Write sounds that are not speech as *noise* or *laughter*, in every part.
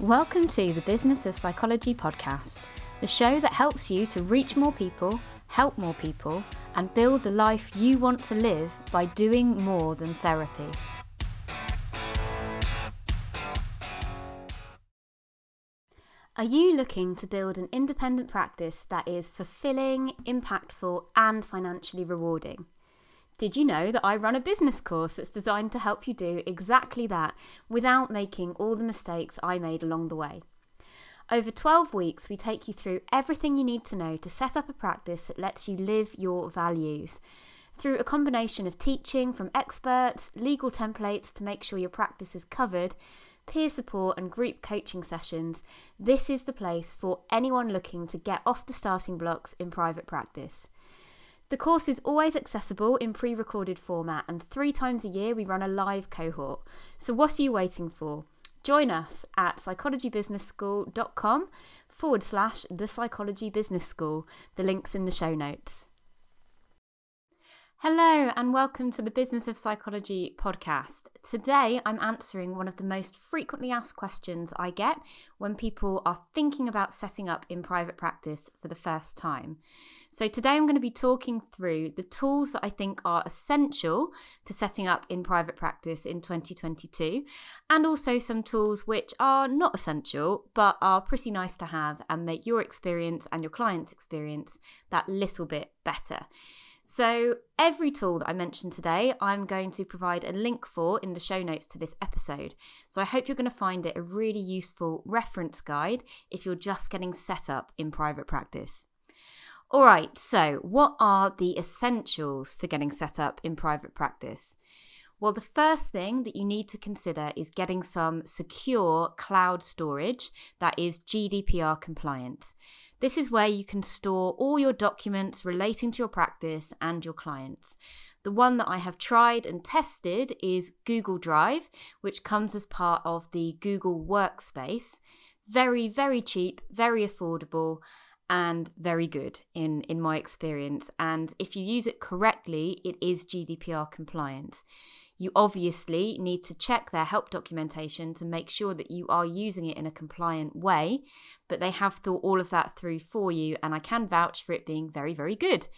Welcome to the Business of Psychology podcast, the show that helps you to reach more people, help more people, and build the life you want to live by doing more than therapy. Are you looking to build an independent practice that is fulfilling, impactful, and financially rewarding? Did you know that I run a business course that's designed to help you do exactly that without making all the mistakes I made along the way? Over 12 weeks, we take you through everything you need to know to set up a practice that lets you live your values. Through a combination of teaching from experts, legal templates to make sure your practice is covered, peer support, and group coaching sessions, this is the place for anyone looking to get off the starting blocks in private practice. The course is always accessible in pre recorded format, and three times a year we run a live cohort. So, what are you waiting for? Join us at psychologybusinessschool.com forward slash the psychology business school. The link's in the show notes. Hello, and welcome to the Business of Psychology podcast. Today, I'm answering one of the most frequently asked questions I get when people are thinking about setting up in private practice for the first time. So, today I'm going to be talking through the tools that I think are essential for setting up in private practice in 2022, and also some tools which are not essential but are pretty nice to have and make your experience and your client's experience that little bit better. So, every tool that I mentioned today, I'm going to provide a link for in the show notes to this episode. So, I hope you're going to find it a really useful reference guide if you're just getting set up in private practice. All right, so what are the essentials for getting set up in private practice? Well, the first thing that you need to consider is getting some secure cloud storage that is GDPR compliant. This is where you can store all your documents relating to your practice and your clients. The one that I have tried and tested is Google Drive, which comes as part of the Google Workspace. Very, very cheap, very affordable, and very good in, in my experience. And if you use it correctly, it is GDPR compliant. You obviously need to check their help documentation to make sure that you are using it in a compliant way, but they have thought all of that through for you, and I can vouch for it being very, very good.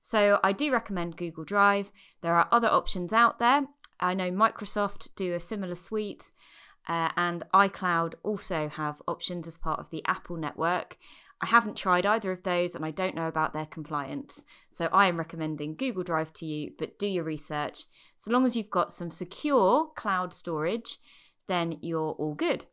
So I do recommend Google Drive. There are other options out there. I know Microsoft do a similar suite. Uh, and iCloud also have options as part of the Apple network. I haven't tried either of those and I don't know about their compliance. So I am recommending Google Drive to you, but do your research. So long as you've got some secure cloud storage, then you're all good.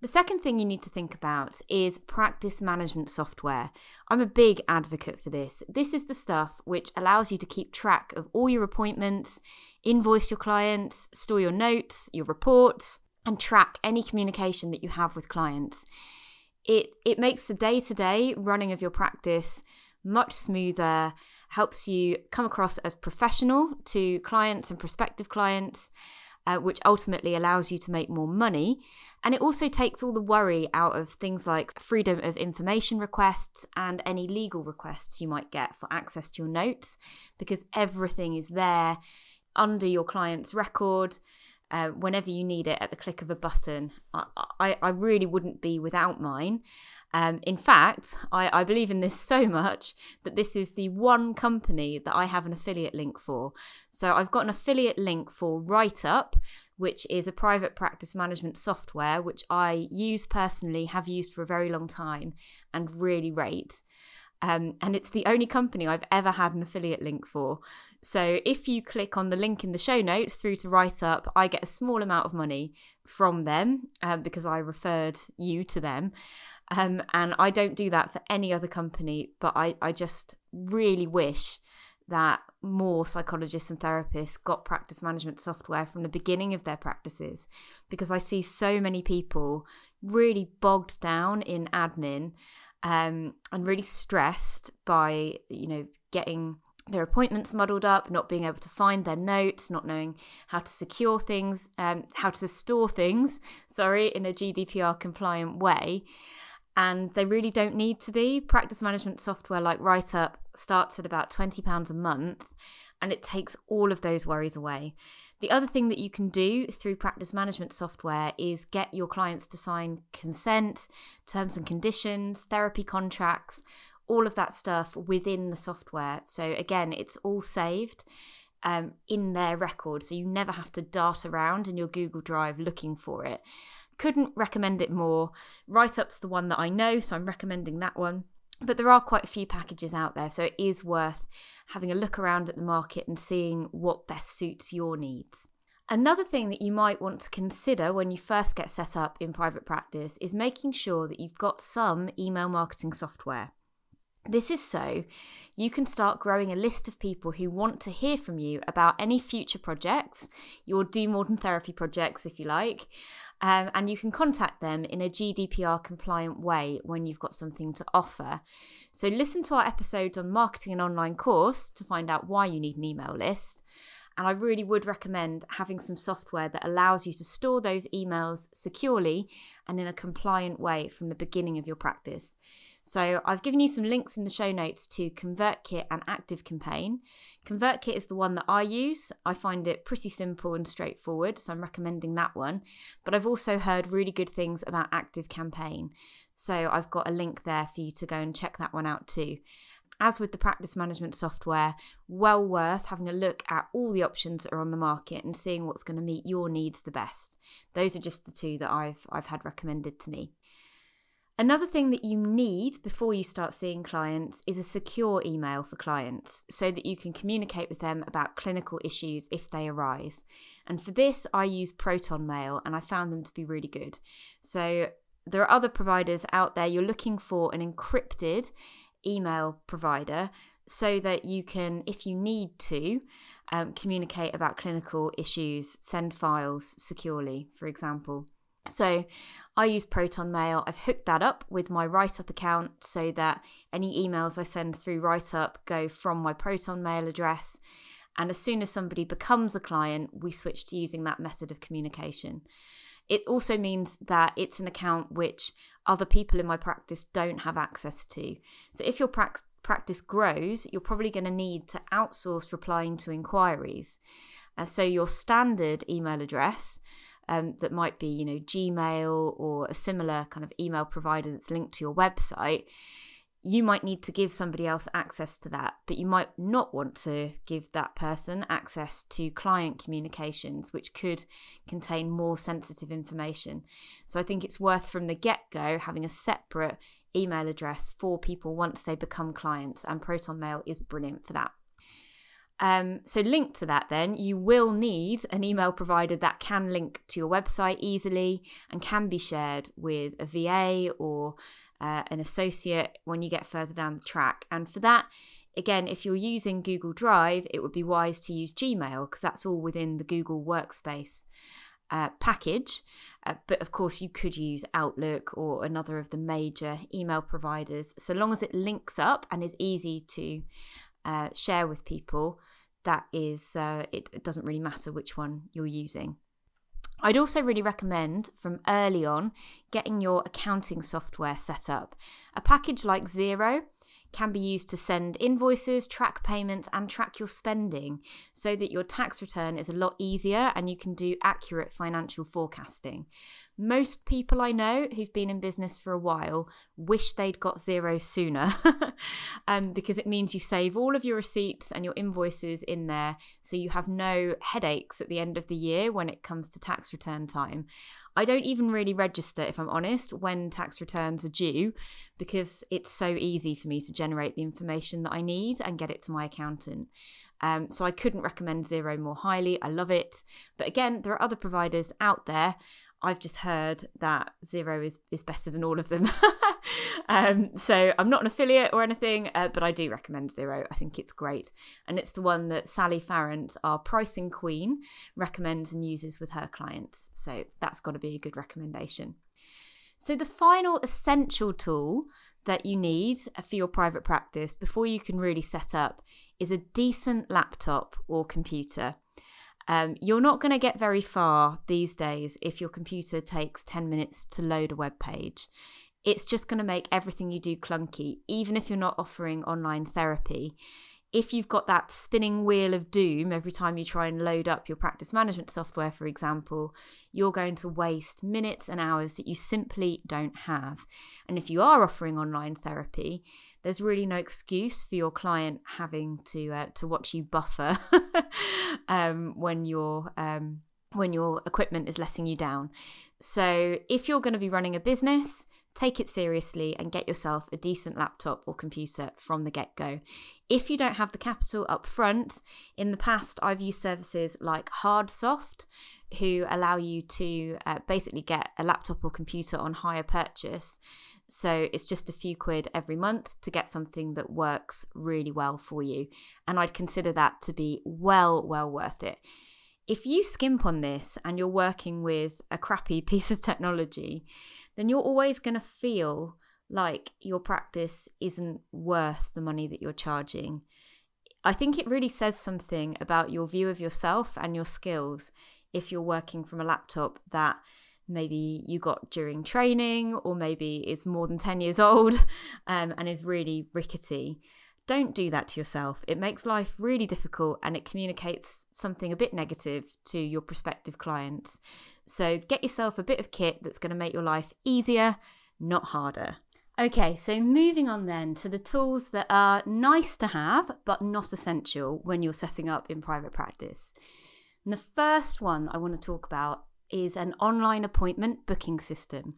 The second thing you need to think about is practice management software. I'm a big advocate for this. This is the stuff which allows you to keep track of all your appointments, invoice your clients, store your notes, your reports, and track any communication that you have with clients it it makes the day-to-day running of your practice much smoother helps you come across as professional to clients and prospective clients uh, which ultimately allows you to make more money. And it also takes all the worry out of things like freedom of information requests and any legal requests you might get for access to your notes, because everything is there under your client's record uh, whenever you need it at the click of a button. I, I, I really wouldn't be without mine. Um, in fact, I, I believe in this *laughs* so much that this is the one company that I have an affiliate link for. So I've got an affiliate link for WriteUp, which is a private practice management software, which I use personally, have used for a very long time, and really rate. Um, and it's the only company I've ever had an affiliate link for. So if you click on the link in the show notes through to WriteUp, I get a small amount of money from them um, because I referred you to them. Um, and I don't do that for any other company, but I, I just really wish that more psychologists and therapists got practice management software from the beginning of their practices because I see so many people really bogged down in admin um, and really stressed by you know getting their appointments muddled up, not being able to find their notes, not knowing how to secure things, um, how to store things, *laughs* sorry, in a GDPR compliant way. And they really don't need to be. Practice management software like WriteUp starts at about £20 a month and it takes all of those worries away. The other thing that you can do through practice management software is get your clients to sign consent, terms and conditions, therapy contracts, all of that stuff within the software. So, again, it's all saved um, in their record. So, you never have to dart around in your Google Drive looking for it. Couldn't recommend it more. WriteUp's the one that I know, so I'm recommending that one. But there are quite a few packages out there, so it is worth having a look around at the market and seeing what best suits your needs. Another thing that you might want to consider when you first get set up in private practice is making sure that you've got some email marketing software. This is so you can start growing a list of people who want to hear from you about any future projects, your Do More Than Therapy projects, if you like, um, and you can contact them in a GDPR compliant way when you've got something to offer. So, listen to our episode on marketing an online course to find out why you need an email list. And I really would recommend having some software that allows you to store those emails securely and in a compliant way from the beginning of your practice. So I've given you some links in the show notes to ConvertKit and ActiveCampaign. ConvertKit is the one that I use. I find it pretty simple and straightforward, so I'm recommending that one. But I've also heard really good things about ActiveCampaign. So I've got a link there for you to go and check that one out too as with the practice management software, well worth having a look at all the options that are on the market and seeing what's going to meet your needs the best. Those are just the two that I've I've had recommended to me. Another thing that you need before you start seeing clients is a secure email for clients so that you can communicate with them about clinical issues if they arise. And for this, I use Proton Mail and I found them to be really good. So there are other providers out there. You're looking for an encrypted email provider so that you can, if you need to, um, communicate about clinical issues, send files securely, for example. So I use Proton Mail. I've hooked that up with my WriteUp account so that any emails I send through WriteUp go from my Proton Mail address. And as soon as somebody becomes a client, we switch to using that method of communication. It also means that it's an account which other people in my practice don't have access to. So if your pra- practice grows, you're probably going to need to outsource replying to inquiries. Uh, so your standard email address um, that might be, you know, Gmail or a similar kind of email provider that's linked to your website you might need to give somebody else access to that, but you might not want to give that person access to client communications, which could contain more sensitive information. So I think it's worth from the get go having a separate email address for people once they become clients, and Proton Mail is brilliant for that. Um, so, linked to that, then, you will need an email provider that can link to your website easily and can be shared with a VA or uh, an associate when you get further down the track. And for that, again, if you're using Google Drive, it would be wise to use Gmail because that's all within the Google Workspace. Uh, package, uh, but of course, you could use Outlook or another of the major email providers. So long as it links up and is easy to uh, share with people, that is, uh, it, it doesn't really matter which one you're using. I'd also really recommend from early on getting your accounting software set up. A package like Xero can be used to send invoices, track payments, and track your spending so that your tax return is a lot easier and you can do accurate financial forecasting. Most people I know who've been in business for a while wish they'd got Xero sooner *laughs* um, because it means you save all of your receipts and your invoices in there so you have no headaches at the end of the year when it comes to tax return time. I don't even really register, if I'm honest, when tax returns are due because it's so easy for me to generate the information that I need and get it to my accountant. Um, so I couldn't recommend Xero more highly. I love it. But again, there are other providers out there. I've just heard that Xero is, is better than all of them. *laughs* um, so I'm not an affiliate or anything, uh, but I do recommend Xero. I think it's great. And it's the one that Sally Farrant, our pricing queen, recommends and uses with her clients. So that's got to be a good recommendation. So the final essential tool that you need for your private practice before you can really set up is a decent laptop or computer. Um, you're not going to get very far these days if your computer takes 10 minutes to load a web page. It's just going to make everything you do clunky, even if you're not offering online therapy. If you've got that spinning wheel of doom every time you try and load up your practice management software, for example, you're going to waste minutes and hours that you simply don't have. And if you are offering online therapy, there's really no excuse for your client having to uh, to watch you buffer *laughs* um, when you're um, when your equipment is letting you down. So if you're going to be running a business, take it seriously and get yourself a decent laptop or computer from the get go. If you don't have the capital up front, in the past I've used services like Hardsoft who allow you to uh, basically get a laptop or computer on hire purchase. So it's just a few quid every month to get something that works really well for you. And I'd consider that to be well, well worth it if you skimp on this and you're working with a crappy *laughs* piece of technology, then you're always going to feel like your practice isn't worth the money that you're charging. I think it really says something about your view of yourself and your skills if you're working from a laptop that maybe you got during training or maybe is more than 10 years *laughs* old um, and is really rickety. Don't do that to yourself. It makes life really difficult and it communicates something a bit negative to your prospective clients. So get yourself a bit of kit that's going to make your life easier, not harder. Okay, so moving on then to the tools that are nice to have but not essential when you're setting up in private practice. And the first one I want to talk about is an online appointment booking system.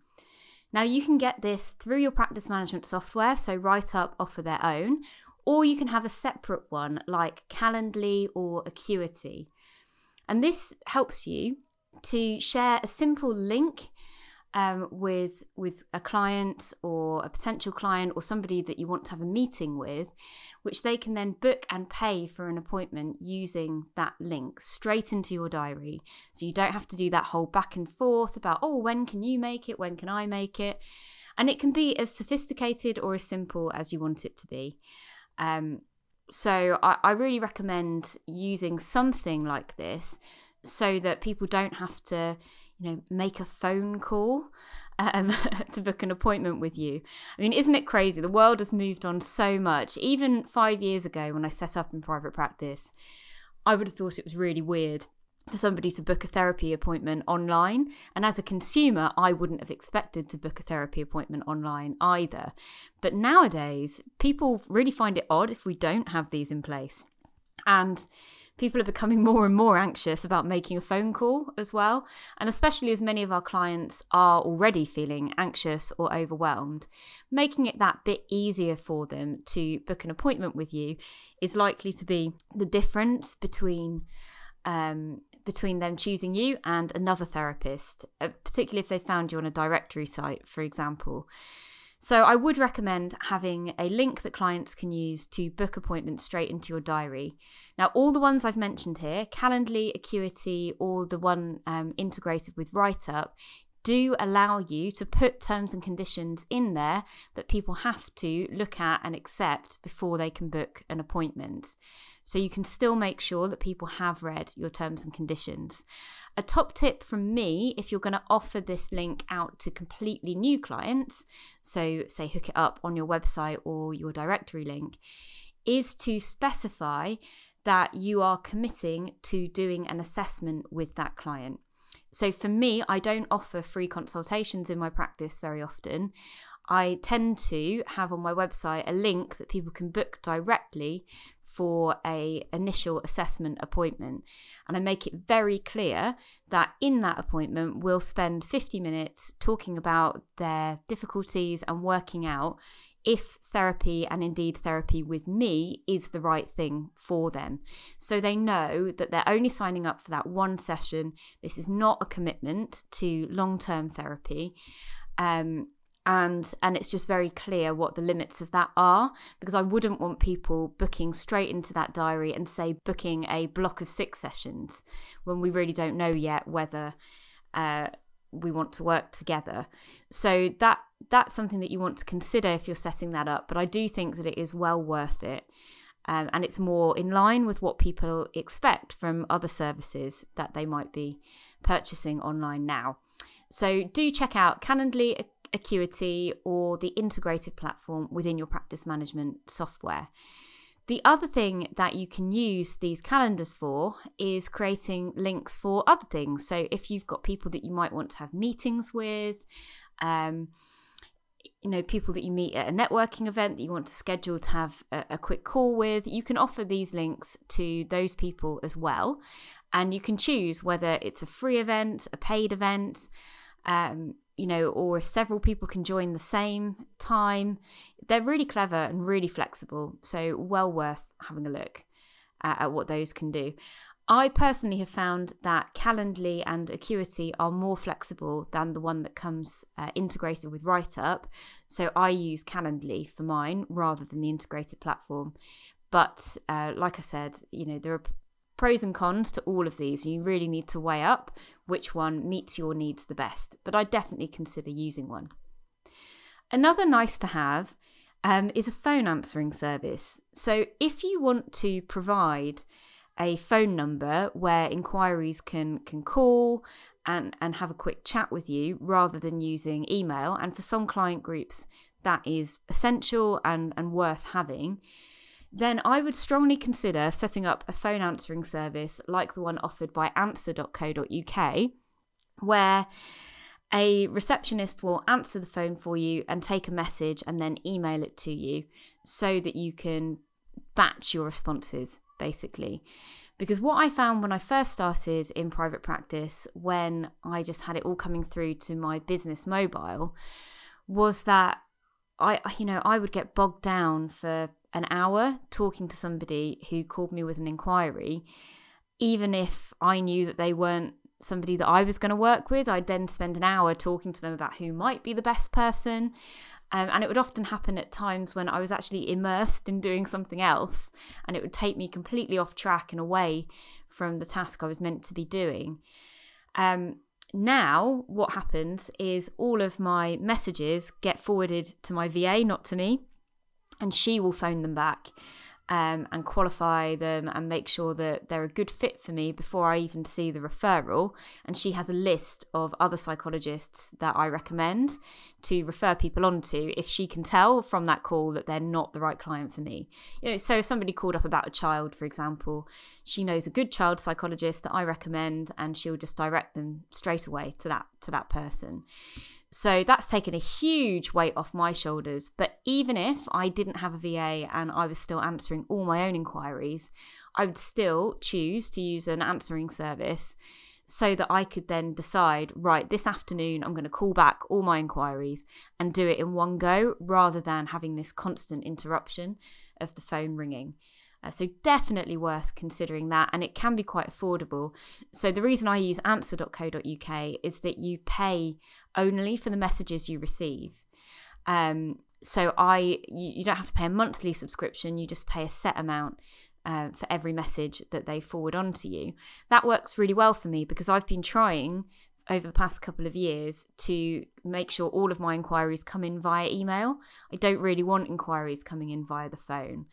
Now, you can get this through your practice management software, so WriteUp offer their own, or you can have a separate one like Calendly or Acuity. And this helps you to share a simple link um, with with a client or a potential client or somebody that you want to have a meeting with, which they can then book and pay for an appointment using that link straight into your diary. So you don't have to do that whole back and forth about oh when can you make it, when can I make it, and it can be as sophisticated or as simple as you want it to be. Um, so I, I really recommend using something like this so that people don't have to you know make a phone call um, *laughs* to book an appointment with you. I mean isn't it crazy? The world has moved on so much. Even five years ago when i set up in private practice i would have thought it was really weird for somebody to book a therapy appointment online. And as a consumer, I wouldn't have expected to book a therapy appointment online either. But nowadays, people really find it odd if we don't have these in place. And people are becoming *laughs* more and more anxious about making a phone call as well. And especially as many of our clients are already feeling anxious or overwhelmed, making it that bit easier for them to book an appointment with you is likely to be the difference between um, between them choosing you and another therapist, uh, particularly if they found you on a directory site, for example. So, I would recommend having a link that clients can use to book appointments straight into your diary. Now, all the ones I've mentioned here Calendly, Acuity, or the one um, integrated with WriteUp do allow you to put terms and conditions in there that people have to look at and accept before they can book an appointment. So you can still make sure that people have read your terms and conditions. A top tip from me if you're going to offer this link out to completely new clients, so say hook it up on your website or your directory link, is to specify that you are committing to doing an assessment with that client. So for me, I don't offer free consultations in my practice very often. I tend to have on my website a link that people can book directly for a initial assessment appointment and I make it very clear that in that appointment we'll spend 50 minutes talking about their difficulties and working out if therapy and indeed therapy with me is the right thing for them. So they know that they're only signing up for that one session. This is not a commitment to long term therapy. Um, and and it's just very clear what the limits of that are because I wouldn't want people booking straight into that diary and say booking a block of six sessions when we really don't know yet whether uh, we want to work together. So that that's something that you want to consider if you're setting that up. But I do think that it is well worth it. Um, and it's more in line with what people expect from other services that they might be purchasing online now. So do check out Calendly, Acuity, or the integrated platform within your practice management software. The other thing that you can use these calendars for is creating links for other things. So if you've got people that you might want to have meetings with, um, you know, people that you meet at a networking event that you want to schedule to have a, a quick call with, you can offer these links to those people as well. And you can choose whether it's a free event, a paid event. Um, you know, or if several people can join the same time. They're really clever and really flexible, so well worth having a look at, at what those can do. I personally have found that Calendly and Acuity are more flexible than the one that comes uh, integrated with WriteUp. So I use Calendly for mine rather than the integrated platform. But uh, like I said, you know, there are pros and cons to all of these. You really need to weigh up which one meets your needs the best, but I definitely consider using one. Another nice to have um, is a phone answering service. So if you want to provide a phone number where inquiries can can call and and have a quick chat with you rather than using email and for some client groups that is essential and and worth having then I would strongly consider setting up a phone answering service like the one offered by answer.co.uk, where a receptionist will answer the phone for you and take a message and then email it to you so that you can batch your responses, basically. Because what I found when I first started in private practice, when I just had it all coming through to my business mobile, was that I, you know, I would get bogged down for an hour talking to somebody who called me with an inquiry, even if I knew that they weren't somebody that I was going to work with, I'd then spend an hour talking to them about who might be the best person. Um, and it would often happen at times when I was actually immersed in doing something else, and it would take me completely off track and away from the task I was meant to be doing. Um, now, what happens is all of my messages get forwarded to my VA, not to me and she will phone them back um, and qualify them and make sure that they're a good fit for me before I even see the referral. And she has a list of other psychologists that I recommend to refer people on to if she can tell from that call that they're not the right client for me. You know, so if somebody called up about a child, for example, she knows a good child psychologist that I recommend, and she'll just direct them straight away to that to that person. So that's taken a huge weight off my shoulders. But even if I didn't have a VA and I was still answering all my own inquiries, I would still choose to use an answering service so that I could then decide, right, this afternoon I'm going to call back all my inquiries and do it in one go rather than having this constant interruption of the phone ringing. Uh, so definitely worth considering that, and it can be quite affordable. So the reason I use answer.co.uk is that you pay only for the messages you receive. Um, so I you, you, don't have to pay a monthly subscription; you just pay a set amount. Uh, for every message that they forward on to you. That works really well for me because I've been trying over the past couple of years to make sure all of my inquiries come in via email. I don't really want inquiries coming in via the phone.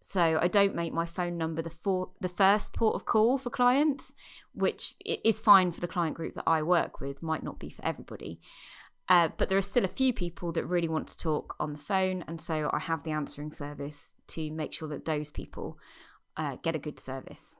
So I don't make my phone number the for, the first port of call for clients, which is fine for the client group that I work with, might not be for everybody. Uh, but there are still a few people that really want to talk on the phone, and so I have the answering service to make sure that those people uh, get a good service.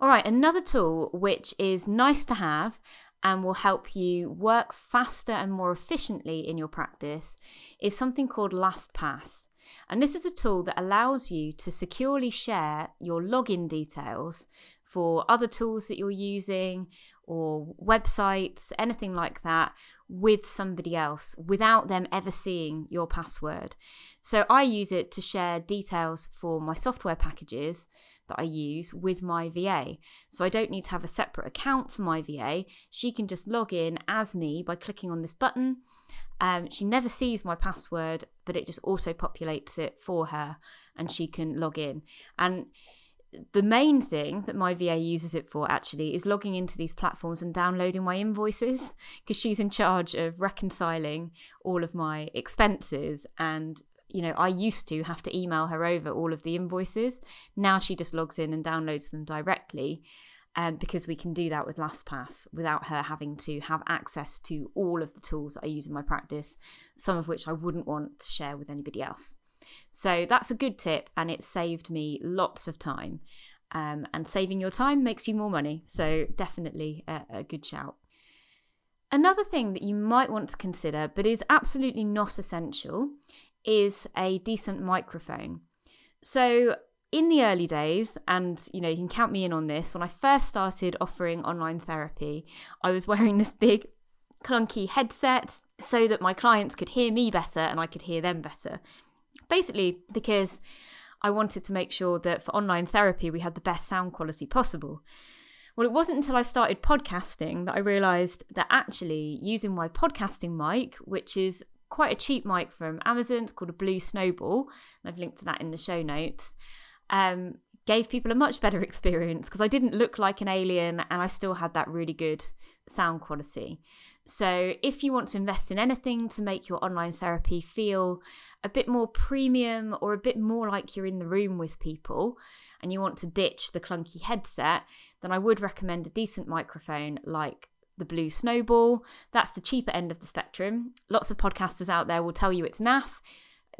All right, another tool which is nice to have and will help you work faster and more efficiently in your practice is something called LastPass. And this is a tool that allows you to securely share your login details for other tools that you're using or websites, anything like that, with somebody else without them ever seeing your password. So I use it to share details for my software packages that I use with my VA. So I don't need to have a separate account for my VA. She can just log in as me by clicking on this button. Um, she never sees my password, but it just auto populates it for her and she can log in. And the main thing that my VA uses it for actually is logging into these platforms and downloading my invoices because she's in charge of reconciling all of my expenses. And you know I used to have to email her over all of the invoices. Now she just logs in and downloads them directly um, because we can do that with LastPass without her having to have access to all of the tools I use in my practice some of which I wouldn't want to share with anybody else So that's a good tip, and it saved me lots of time. Um, and saving your time makes you more money. So definitely a, a good shout. Another thing that you might want to consider, but is absolutely not essential, is a decent microphone. So in the early days, and you know, you can count me in on this, when I first started offering online therapy, I was wearing this big clunky headset so that my clients could hear me better and I could hear them better. Basically, because I wanted to make sure that for online therapy we had the best sound quality possible. Well, it wasn't until I started podcasting that I realized that actually using my podcasting mic, which is quite a cheap mic from Amazon, it's called a Blue Snowball, and I've linked to that in the show notes, um, gave people a much better *laughs* experience because I didn't look like an alien and I still had that really good sound quality. So, if you want to invest in anything to make your online therapy feel a bit more premium or a bit more like you're in the room with people, and you want to ditch the clunky headset, then I would recommend a decent microphone like the Blue Snowball. That's the cheaper end of the spectrum. Lots of podcasters out there will tell you it's naff.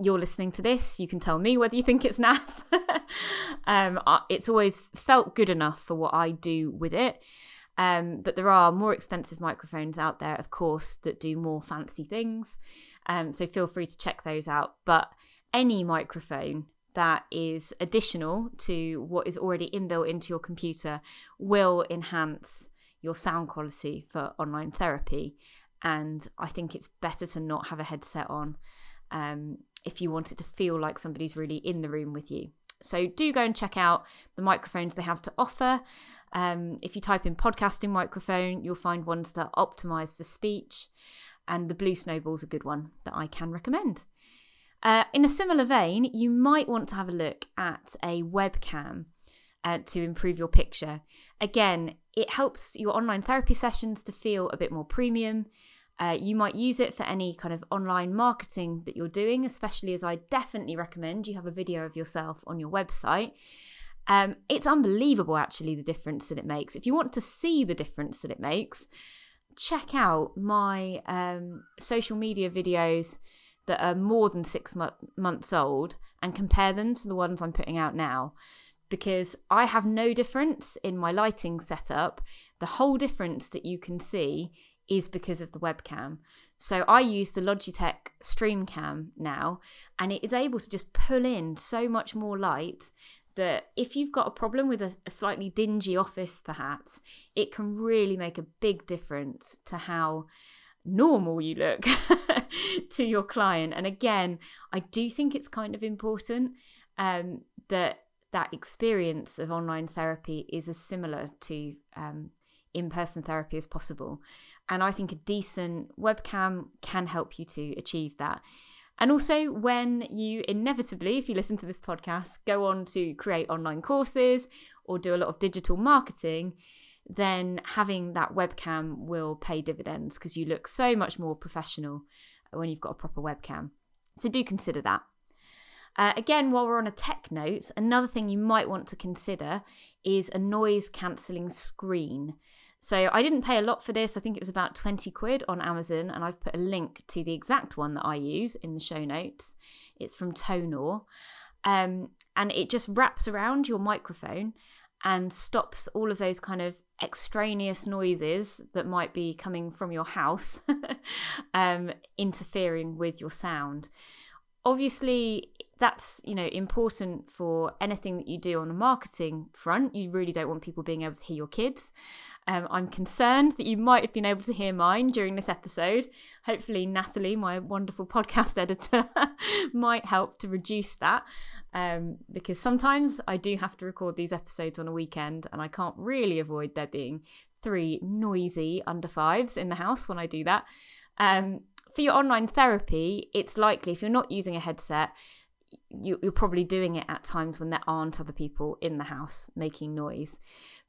You're listening to this, you can tell me whether you think it's naff. *laughs* um, it's always felt good enough for what I do with it. Um, but there are more expensive microphones out there, of course, that do more fancy things. Um, so feel free to check those out. But any microphone that is additional to what is already inbuilt into your computer will enhance your sound quality for online therapy. And I think it's better to not have a headset on um, if you want it to feel like somebody's really in the room with you. So do go and check out the microphones they have to offer. Um, if you type in podcasting microphone, you'll find ones that are optimized for speech. And the Blue Snowball's a good one that I can recommend. Uh, in a similar vein, you might want to have a look at a webcam uh, to improve your picture. Again, it helps your online therapy sessions to feel a bit more premium. Uh, you might use it for any kind of online marketing that you're doing, especially as I definitely recommend you have a video of yourself on your website. Um, it's unbelievable, actually, the difference that it makes. If you want to see the difference that it makes, check out my um, social media videos that are more than six mo- months old and compare them to the ones I'm putting out now. Because I have no difference in my lighting setup. The whole difference that you can see is because of the webcam. So I use the Logitech StreamCam now, and it is able to just pull in so much more light that if you've got a problem with a, a, slightly dingy office, perhaps, it can really make a big difference to how normal you look *laughs* to your client. And again, I do think it's kind of important um, that that experience of online therapy is as similar to um, in person therapy as possible. And I think a decent webcam can help you to achieve that. And also, when you inevitably, if you listen to this podcast, go on to create online courses or do a lot of digital marketing, then having that webcam will pay dividends because you look so much more professional when you've got a proper webcam. So, do consider that. Uh, again, while we're on a tech note, another thing you might want to consider is a noise cancelling screen. So I didn't pay a lot for this. I think it was about 20 quid on Amazon, and I've put a link to the exact one that I use in the show notes. It's from Tonor. Um, and it just wraps around your microphone and stops all of those kind of extraneous noises that might be coming from your house *laughs* um, interfering with your sound. Obviously, that's you know important for anything that you do on a marketing front. You really don't want people being able to hear your kids. Um, i'm concerned that you might have been able to hear mine during this episode. Hopefully natalie my wonderful podcast *laughs* editor *laughs* might help to reduce that um, because sometimes i do have to record these episodes on a weekend and i can't really avoid there being three noisy under fives in the house when i do that. Um, for your online therapy, it's likely if you're not using a headset, you, you're probably doing it at times when there aren't other people in the house making noise.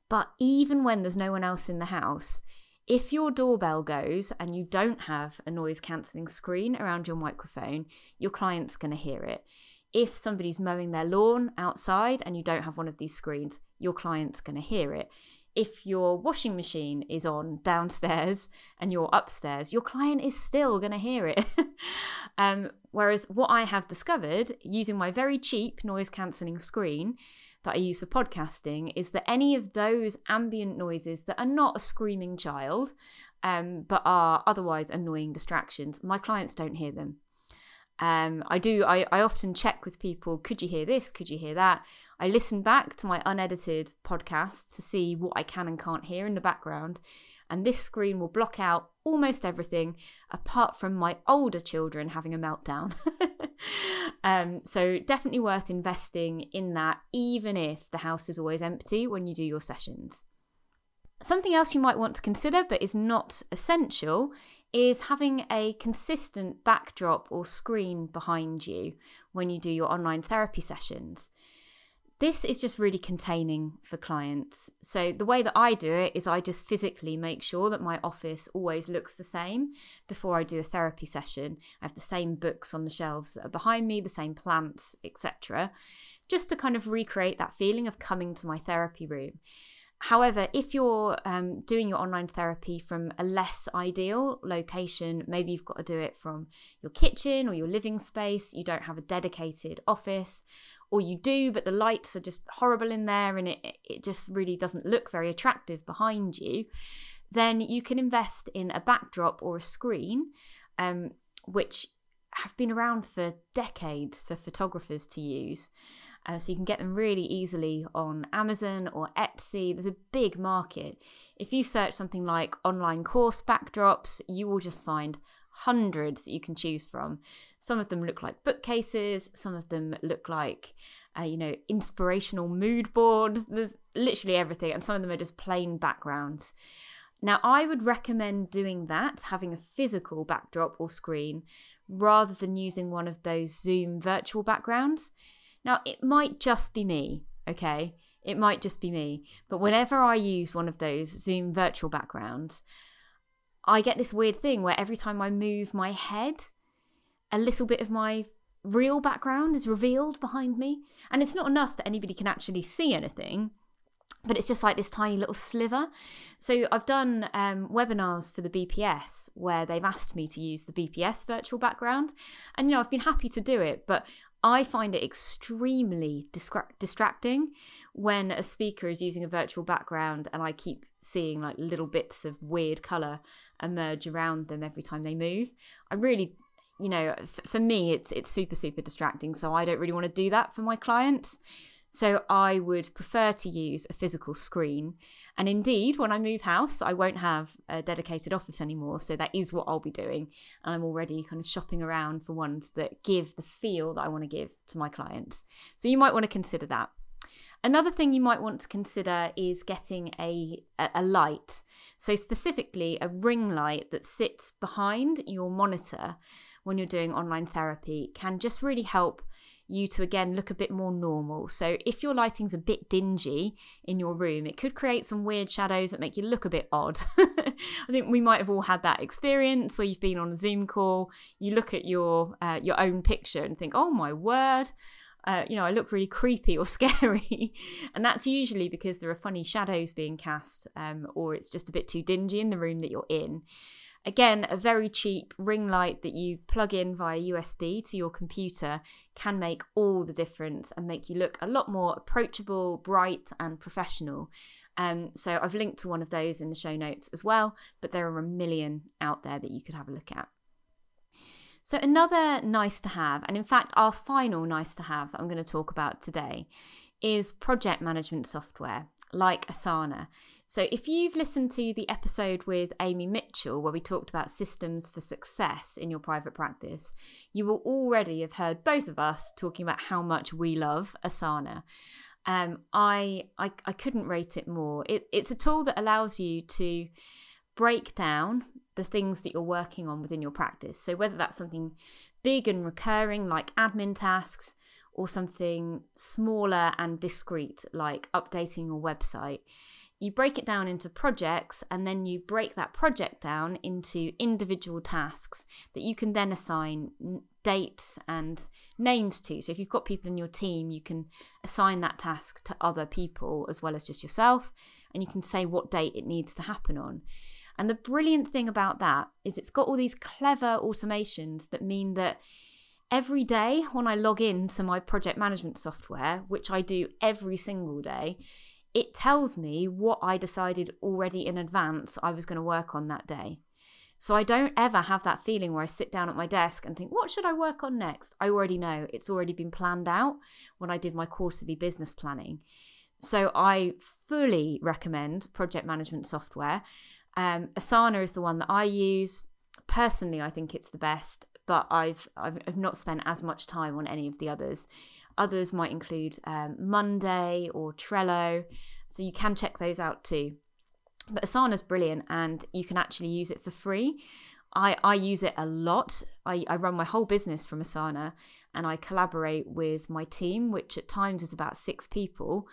But even when there's no one else in the house, if your doorbell goes and you don't have a noise cancelling screen around your microphone, your client's going to hear it. If somebody's mowing their lawn outside and you don't have one of these screens, your client's going to hear it. If your washing machine is on downstairs and you're upstairs, your client is still going to hear it. *laughs* um, whereas what I have discovered using my very cheap noise cancelling screen that I use for podcasting is that any of those ambient noises that are not a screaming child, um, but are otherwise annoying distractions, my clients don't hear them. Um, I do. I, I often check with people. Could you hear this? Could you hear that? I listen back to my unedited podcast to see what I can and can't hear in the background, and this screen will block out almost everything apart from my older children having a meltdown. *laughs* um, so definitely worth investing in that, even if the house is always empty when you do your sessions. Something else you might want to consider, but is not essential, is having a consistent backdrop or screen behind you when you do your online therapy sessions. This is just really containing for clients. So, the way that I do it is I just physically make sure that my office always looks the same before I do a therapy session. I have the same books on the shelves that are behind me, the same plants, etc., just to kind of recreate that feeling of coming to my therapy room. However, if you're um, doing your online therapy from a less ideal location, maybe you've got to do it from your kitchen or your living space, you don't have a dedicated office, or you do, but the lights are just horrible in there and it, it just really doesn't look very attractive behind you, then you can invest in a backdrop or a screen, um, which have been around for decades for photographers to use. Uh, so you can get them really easily on Amazon or Etsy. There's a big market. If you search something like online course backdrops, you will just find hundreds that you can choose from. Some of them look like bookcases, some of them look like, uh, you know, inspirational mood boards. There's literally everything, and some of them are just plain backgrounds. Now, I would recommend doing that, having a physical backdrop or screen, rather than using one of those Zoom virtual backgrounds. Now, it might just be me, okay? It might just be me. But whenever I use one of those Zoom virtual backgrounds, I get this weird thing where every time I move my head, a little bit of my real background is revealed behind me. And it's not enough that anybody can actually see anything, but it's just like this tiny little sliver. So I've done um, webinars for the BPS where they've asked me to use the BPS virtual background, and you know I've been happy to do it, but I find it extremely distra- distracting when a speaker is using a virtual background and I keep seeing like little bits of weird color emerge around them every time they move. I really, you know, f- for me, it's it's super super distracting. So I don't really want to do that for my clients. So I would prefer to use a physical screen. And indeed, when I move house, I won't have a dedicated office anymore. So that is what I'll be doing. And I'm already kind of shopping around for ones that give the feel that I want to give to my clients. So you might want to consider that. Another thing you might want to consider is getting a, a light. So, specifically, a ring light that sits behind your monitor when you're doing online therapy can just really help you to again look a bit more normal. So if your lighting's a bit dingy in your room, it could create some weird shadows that make you look a bit odd. *laughs* I think we might have all had that experience where you've been on a Zoom call, you look at your uh, your own picture and think, "Oh my word." Uh, you know, I look really creepy or *laughs* scary. and that's usually because there are funny shadows being cast, um, or it's just a bit too dingy in the room that you're in. Again, a very cheap ring light that you plug in via USB to your computer can make all the difference and make you look a lot more approachable, bright, and professional. Um, so I've linked to one of those in the show notes as well, but there are a million out there that you could have a look at. So, another nice to have, and in fact, our final nice to have I'm going to talk about today, is project management software like Asana. So, if you've listened to the episode with Amy Mitchell, where we talked about systems for success in your private practice, you will already have heard both of us talking about how much we love Asana. Um, I, I I couldn't rate it more. It, it's a tool that allows you to break down the things that you're working on within your practice. So whether that's something big and recurring like admin tasks, or something smaller and discreet like updating your website you break it down into projects and then you break that project down into individual tasks that you can then assign dates and names to. So if you've got people in your team, you can assign that task to other people as well as just yourself, and you can say what date it needs to happen on. And the brilliant thing about that is it's got all these clever automations that mean that every day when I log in to my project management software, which I do every single day, it tells me what I decided already in advance I was going to work on that day. So I don't ever have that feeling where I sit down at my desk and think, what should I work on next? I already know. It's already been planned out when I did my quarterly business planning. So I fully recommend project management software. Um, Asana is the one that I use. Personally, I think it's the best, but I've I've not spent as much time on any of the others. Others might include um, Monday or Trello, so you can check those out too. But Asana is brilliant, and you can actually use it for free. I, I use it a lot. I, I run my whole business from Asana and I collaborate with my team, which at times is about six people.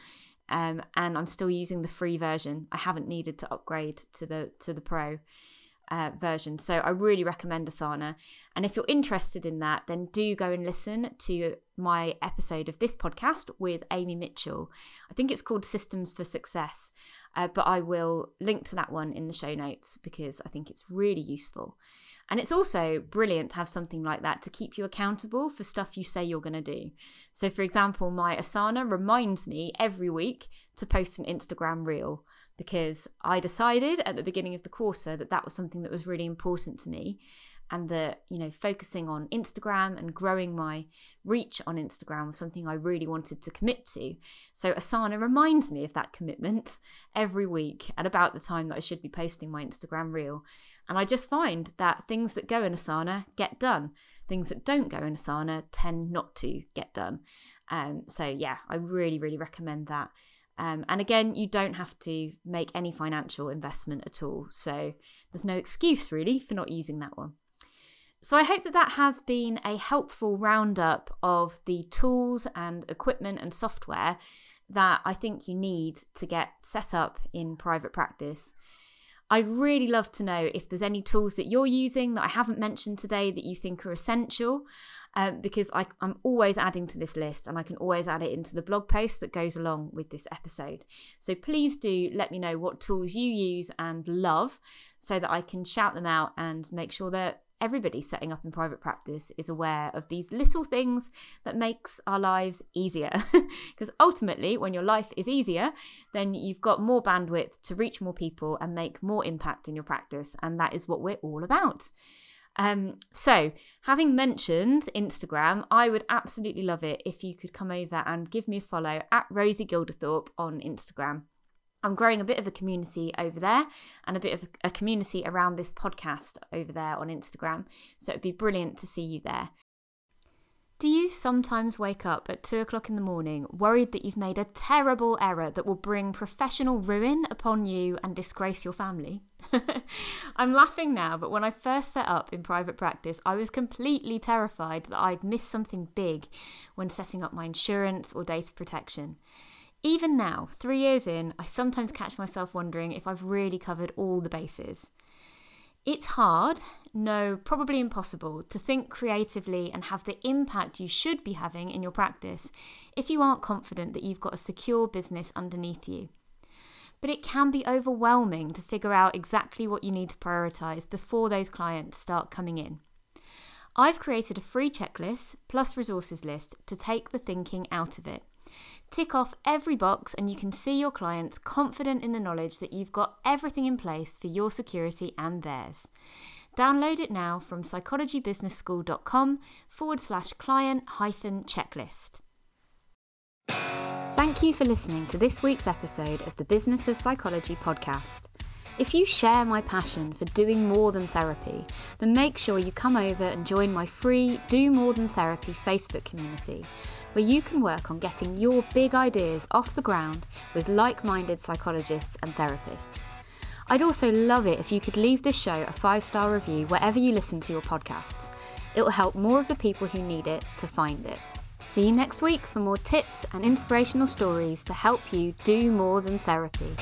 Um, and I'm still using the free version. I haven't needed to upgrade to the to the pro uh, version. So I really recommend Asana. And if you're interested in that, then do go and listen to my episode of this podcast with Amy Mitchell. I think it's called Systems for Success, uh, but I will link to that one in the show notes because I think it's really useful. And it's also brilliant to have something like that to keep you accountable for stuff you say you're going to do. So, for example, my Asana reminds me every week to post an Instagram reel because I decided at the beginning of the quarter that that was something that was really important to me and that you know focusing on Instagram and growing my reach on Instagram was something I really wanted to commit to. So Asana reminds me of that commitment every week at about the time that I should be posting my Instagram reel. And I just find that things that go in Asana get done. Things that don't go in Asana tend not to get done. Um, so yeah, I really, really recommend that. Um, and again, you don't have to make any financial investment at all. So there's no excuse really for not using that one. So I hope that that has been a helpful roundup of the tools and equipment and software that I think you need to get set up in private practice. I'd really love to know if there's any tools that you're using that I haven't mentioned today that you think are essential, um, because I, I'm always adding to this list and I can always add it into the blog post that goes along with this episode. So please do let me know what tools you use and love so that I can shout them out and make sure that everybody setting up in private practice is aware of these little things that makes our lives easier *laughs* because ultimately when your life is easier then you've got more bandwidth to reach more people and make more impact in your practice and that is what we're all about um, so, having mentioned Instagram, I would absolutely love it if you could come over and give me a follow at Rosie Gilderthorpe on Instagram. I'm growing a bit of a community over there and a bit of a community around this podcast over there on Instagram. So it'd be brilliant to see you there. Do you sometimes wake up at two o'clock in the morning worried that you've made a terrible error that will bring professional ruin upon you and disgrace your family? *laughs* I'm laughing now, but when I first set up in private practice, I was completely terrified that I'd miss something big when setting up my insurance or data protection. Even now, three years in, I sometimes catch myself wondering if I've really covered all the bases. It's hard, no, probably impossible, to think creatively and have the impact you should be having in your practice if you aren't confident that you've got a secure business underneath you. But it can be overwhelming to figure out exactly what you need to prioritise before those clients start coming in. I've created a free checklist plus resources list to take the thinking out of it. Tick off every box, and you can see your clients confident in the knowledge that you've got everything in place for your security and theirs. Download it now from psychologybusinessschool.com forward slash client hyphen checklist. Thank you for listening to this week's episode of the Business of Psychology podcast. If you share my passion for doing more than therapy, then make sure you come over and join my free Do More Than Therapy Facebook community, where you can work on getting your big ideas off the ground with like minded psychologists and therapists. I'd also love it if you could leave this show a five star review wherever you listen to your podcasts. It will help more of the people who need it to find it. See you next week for more tips and inspirational stories to help you do more than therapy.